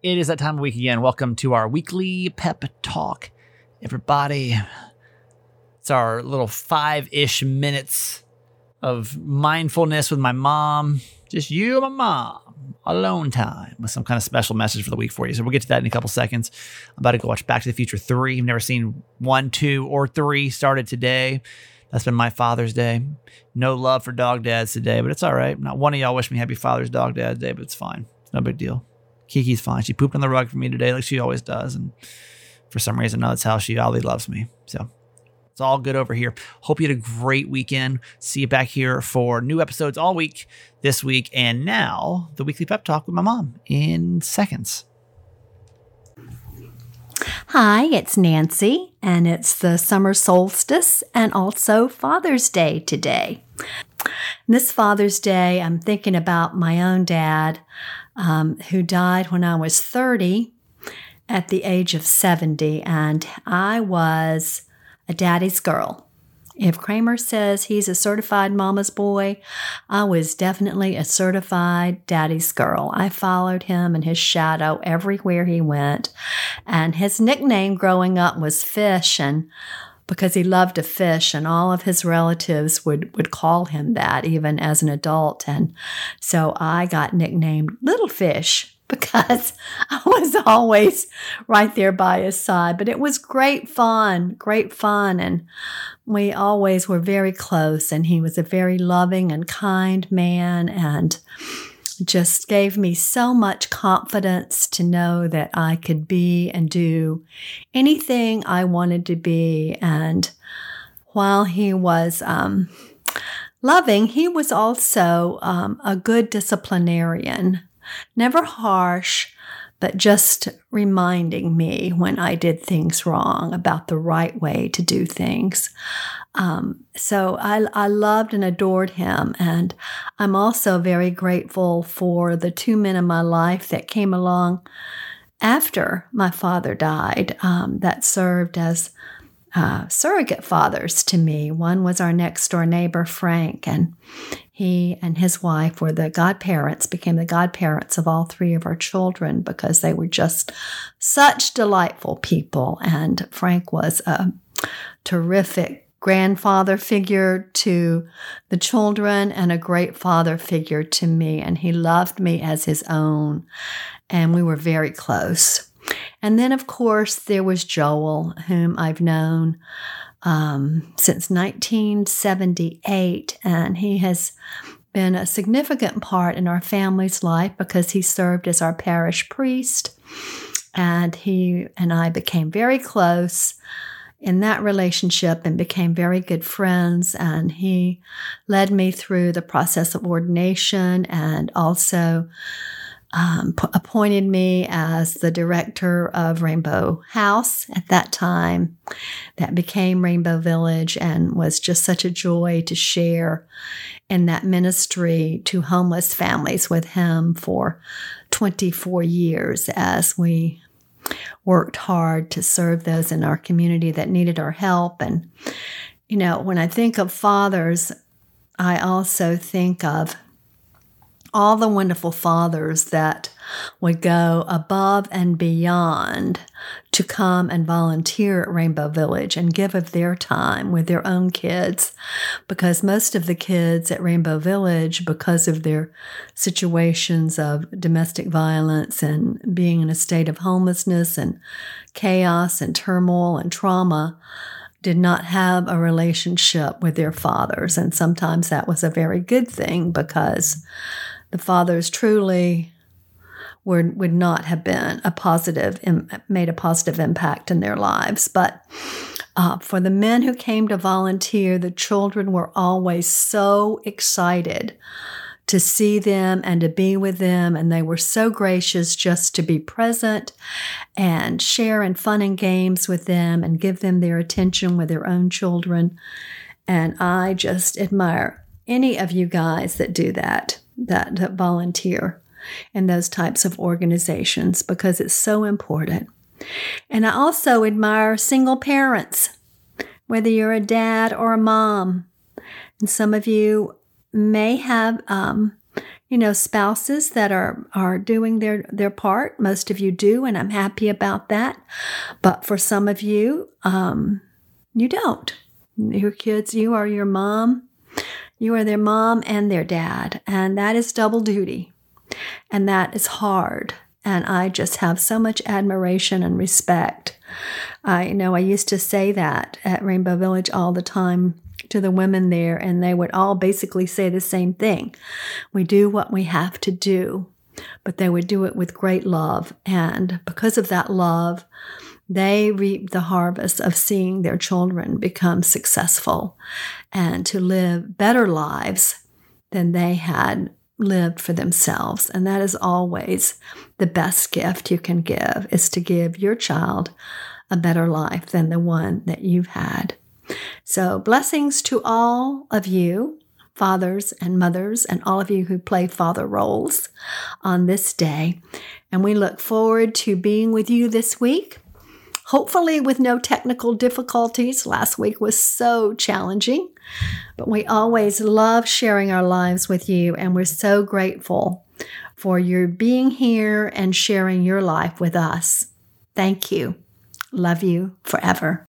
It is that time of week again. Welcome to our weekly pep talk, everybody. It's our little five ish minutes of mindfulness with my mom, just you and my mom, alone time with some kind of special message for the week for you. So we'll get to that in a couple seconds. I'm about to go watch Back to the Future 3. I've never seen one, two, or three. Started today. That's been my Father's Day. No love for dog dads today, but it's all right. Not one of y'all wish me happy Father's Dog Dad Day, but it's fine. No big deal. Kiki's fine. She pooped on the rug for me today, like she always does. And for some reason, that's how she always loves me. So it's all good over here. Hope you had a great weekend. See you back here for new episodes all week this week. And now the weekly pep talk with my mom in seconds. Hi, it's Nancy, and it's the summer solstice and also Father's Day today. This Father's Day, I'm thinking about my own dad um, who died when I was 30 at the age of 70, and I was a daddy's girl. If Kramer says he's a certified mama's boy, I was definitely a certified daddy's girl. I followed him and his shadow everywhere he went. And his nickname growing up was Fish, and because he loved to fish, and all of his relatives would, would call him that even as an adult. And so I got nicknamed Little Fish because I was always right there by his side. But it was great fun, great fun. And we always were very close. And he was a very loving and kind man and just gave me so much confidence to know that I could be and do anything I wanted to be. And while he was, um, loving, he was also um, a good disciplinarian never harsh, but just reminding me when I did things wrong about the right way to do things. Um, so I, I loved and adored him. And I'm also very grateful for the two men in my life that came along after my father died um, that served as uh, surrogate fathers to me. One was our next door neighbor, Frank, and he and his wife were the godparents, became the godparents of all three of our children because they were just such delightful people. And Frank was a terrific grandfather figure to the children and a great father figure to me. And he loved me as his own. And we were very close. And then, of course, there was Joel, whom I've known um, since 1978, and he has been a significant part in our family's life because he served as our parish priest. And he and I became very close in that relationship and became very good friends. And he led me through the process of ordination and also um, p- appointed me as the director of Rainbow House at that time. That became Rainbow Village and was just such a joy to share in that ministry to homeless families with him for 24 years as we worked hard to serve those in our community that needed our help. And, you know, when I think of fathers, I also think of all the wonderful fathers that would go above and beyond to come and volunteer at Rainbow Village and give of their time with their own kids. Because most of the kids at Rainbow Village, because of their situations of domestic violence and being in a state of homelessness and chaos and turmoil and trauma, did not have a relationship with their fathers. And sometimes that was a very good thing because the fathers truly would, would not have been a positive, made a positive impact in their lives. But uh, for the men who came to volunteer, the children were always so excited to see them and to be with them. And they were so gracious just to be present and share in fun and games with them and give them their attention with their own children. And I just admire any of you guys that do that that, that volunteer in those types of organizations because it's so important. And I also admire single parents, whether you're a dad or a mom. And some of you may have um, you know, spouses that are are doing their their part. Most of you do, and I'm happy about that. But for some of you, um, you don't. Your kids, you are your mom. You are their mom and their dad, and that is double duty, and that is hard. And I just have so much admiration and respect. I know I used to say that at Rainbow Village all the time to the women there, and they would all basically say the same thing. We do what we have to do, but they would do it with great love. And because of that love, they reap the harvest of seeing their children become successful and to live better lives than they had lived for themselves. And that is always the best gift you can give is to give your child a better life than the one that you've had. So, blessings to all of you, fathers and mothers, and all of you who play father roles on this day. And we look forward to being with you this week. Hopefully, with no technical difficulties. Last week was so challenging, but we always love sharing our lives with you, and we're so grateful for your being here and sharing your life with us. Thank you. Love you forever.